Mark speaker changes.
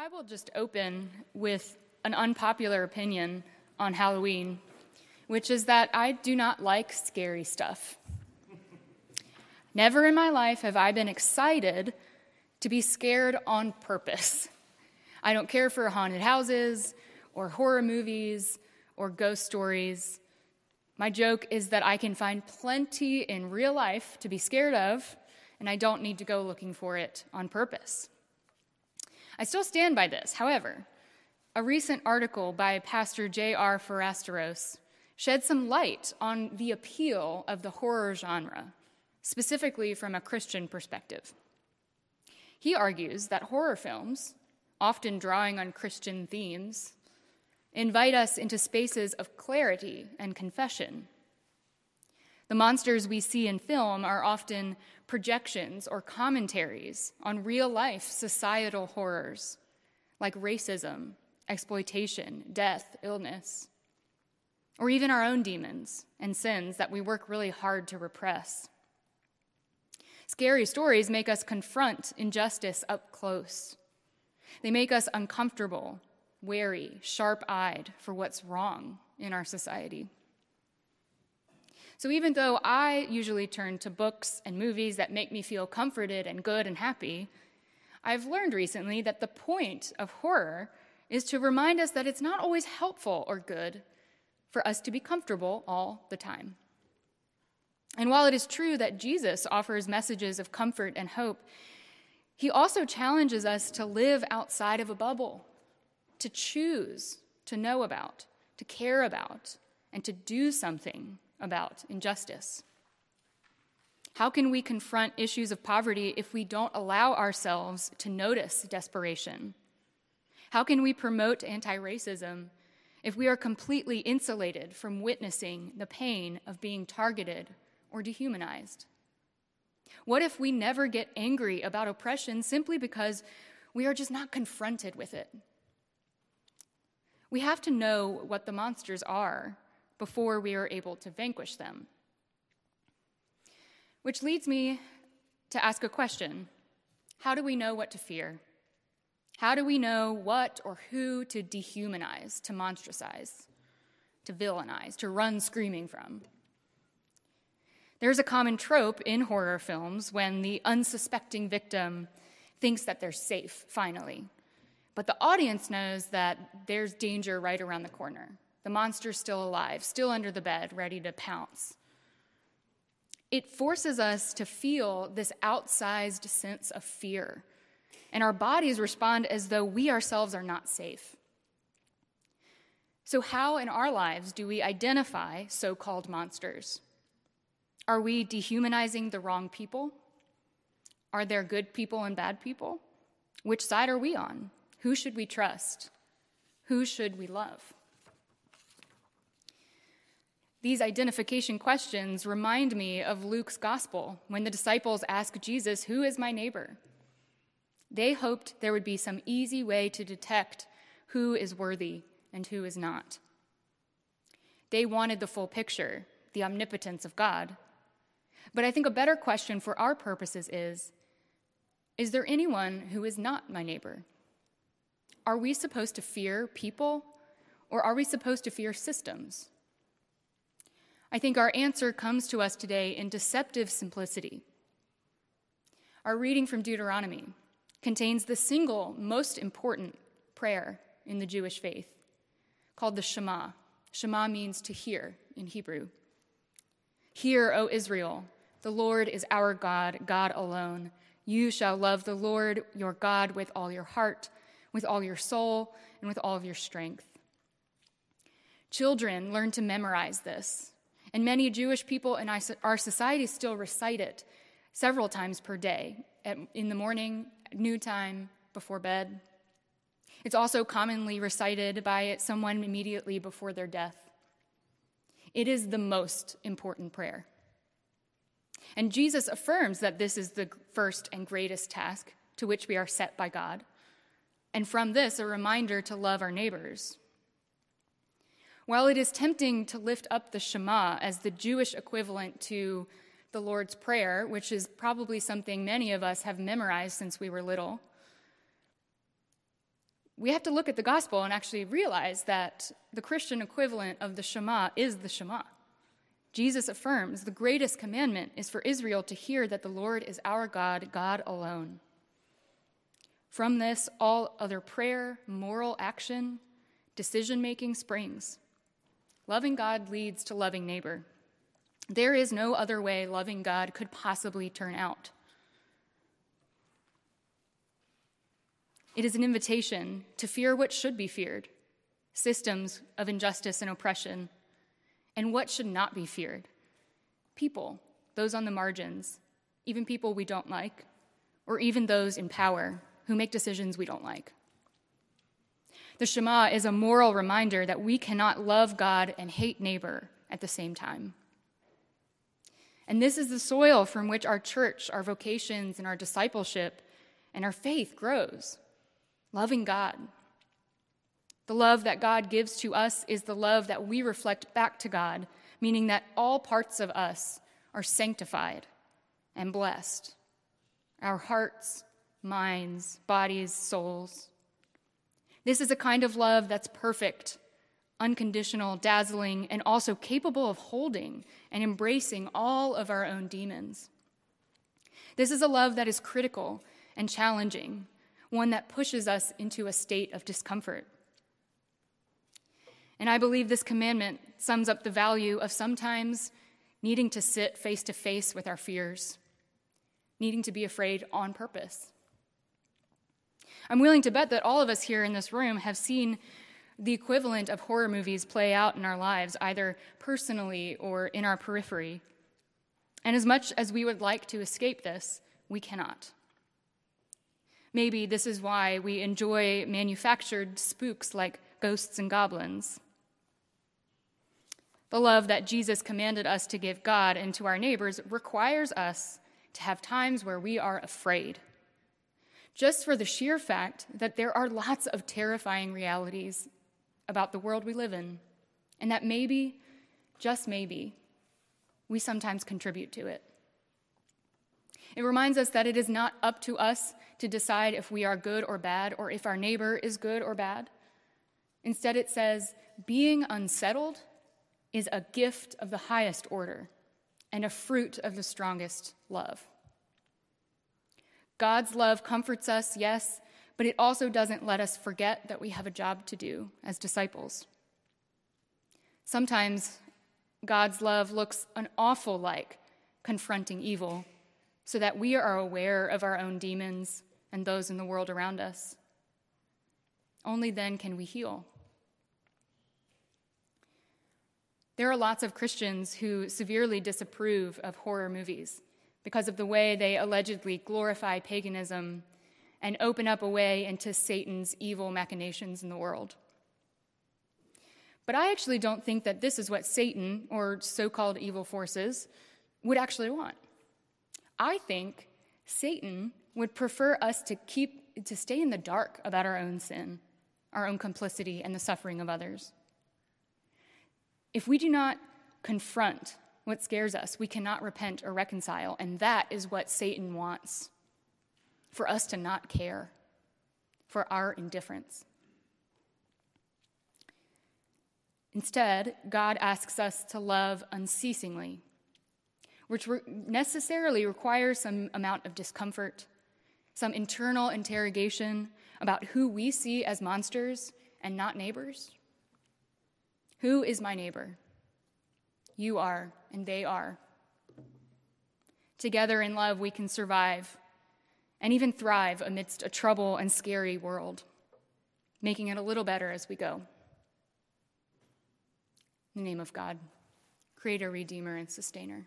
Speaker 1: I will just open with an unpopular opinion on Halloween, which is that I do not like scary stuff. Never in my life have I been excited to be scared on purpose. I don't care for haunted houses or horror movies or ghost stories. My joke is that I can find plenty in real life to be scared of, and I don't need to go looking for it on purpose. I still stand by this. However, a recent article by Pastor J.R. Forasteros shed some light on the appeal of the horror genre, specifically from a Christian perspective. He argues that horror films, often drawing on Christian themes, invite us into spaces of clarity and confession. The monsters we see in film are often projections or commentaries on real life societal horrors like racism, exploitation, death, illness, or even our own demons and sins that we work really hard to repress. Scary stories make us confront injustice up close. They make us uncomfortable, wary, sharp eyed for what's wrong in our society. So even though I usually turn to books and movies that make me feel comforted and good and happy, I've learned recently that the point of horror is to remind us that it's not always helpful or good for us to be comfortable all the time. And while it is true that Jesus offers messages of comfort and hope, he also challenges us to live outside of a bubble, to choose to know about, to care about, and to do something about injustice? How can we confront issues of poverty if we don't allow ourselves to notice desperation? How can we promote anti racism if we are completely insulated from witnessing the pain of being targeted or dehumanized? What if we never get angry about oppression simply because we are just not confronted with it? We have to know what the monsters are before we are able to vanquish them. Which leads me to ask a question How do we know what to fear? How do we know what or who to dehumanize, to monstrosize, to villainize, to run screaming from? There's a common trope in horror films when the unsuspecting victim thinks that they're safe, finally. But the audience knows that there's danger right around the corner. The monster's still alive, still under the bed, ready to pounce. It forces us to feel this outsized sense of fear, and our bodies respond as though we ourselves are not safe. So, how in our lives do we identify so called monsters? Are we dehumanizing the wrong people? Are there good people and bad people? Which side are we on? Who should we trust? Who should we love? These identification questions remind me of Luke's gospel when the disciples ask Jesus, Who is my neighbor? They hoped there would be some easy way to detect who is worthy and who is not. They wanted the full picture, the omnipotence of God. But I think a better question for our purposes is Is there anyone who is not my neighbor? Are we supposed to fear people or are we supposed to fear systems? I think our answer comes to us today in deceptive simplicity. Our reading from Deuteronomy contains the single most important prayer in the Jewish faith, called the Shema. Shema means to hear in Hebrew. Hear, O Israel, the Lord is our God, God alone. You shall love the Lord your God with all your heart, with all your soul, and with all of your strength. Children learn to memorize this and many Jewish people in our society still recite it several times per day in the morning, noon time, before bed. It's also commonly recited by someone immediately before their death. It is the most important prayer. And Jesus affirms that this is the first and greatest task to which we are set by God. And from this, a reminder to love our neighbors. While it is tempting to lift up the Shema as the Jewish equivalent to the Lord's Prayer, which is probably something many of us have memorized since we were little, we have to look at the gospel and actually realize that the Christian equivalent of the Shema is the Shema. Jesus affirms the greatest commandment is for Israel to hear that the Lord is our God, God alone. From this, all other prayer, moral action, decision making springs. Loving God leads to loving neighbor. There is no other way loving God could possibly turn out. It is an invitation to fear what should be feared systems of injustice and oppression, and what should not be feared people, those on the margins, even people we don't like, or even those in power who make decisions we don't like. The Shema is a moral reminder that we cannot love God and hate neighbor at the same time. And this is the soil from which our church, our vocations, and our discipleship and our faith grows loving God. The love that God gives to us is the love that we reflect back to God, meaning that all parts of us are sanctified and blessed. Our hearts, minds, bodies, souls. This is a kind of love that's perfect, unconditional, dazzling, and also capable of holding and embracing all of our own demons. This is a love that is critical and challenging one that pushes us into a state of discomfort. And I believe this commandment sums up the value of sometimes needing to sit face to face with our fears, needing to be afraid on purpose. I'm willing to bet that all of us here in this room have seen the equivalent of horror movies play out in our lives, either personally or in our periphery. And as much as we would like to escape this, we cannot. Maybe this is why we enjoy manufactured spooks like ghosts and goblins. The love that Jesus commanded us to give God and to our neighbors requires us to have times where we are afraid. Just for the sheer fact that there are lots of terrifying realities about the world we live in, and that maybe, just maybe, we sometimes contribute to it. It reminds us that it is not up to us to decide if we are good or bad or if our neighbor is good or bad. Instead, it says, being unsettled is a gift of the highest order and a fruit of the strongest love. God's love comforts us, yes, but it also doesn't let us forget that we have a job to do as disciples. Sometimes God's love looks an awful like confronting evil so that we are aware of our own demons and those in the world around us. Only then can we heal. There are lots of Christians who severely disapprove of horror movies because of the way they allegedly glorify paganism and open up a way into Satan's evil machinations in the world. But I actually don't think that this is what Satan, or so called evil forces, would actually want. I think Satan would prefer us to keep to stay in the dark about our own sin, our own complicity and the suffering of others. If we do not confront what scares us, we cannot repent or reconcile, and that is what Satan wants for us to not care, for our indifference. Instead, God asks us to love unceasingly, which necessarily requires some amount of discomfort some internal interrogation about who we see as monsters and not neighbors? Who is my neighbor? You are, and they are. Together in love, we can survive and even thrive amidst a trouble and scary world, making it a little better as we go. In the name of God, Creator, Redeemer, and Sustainer.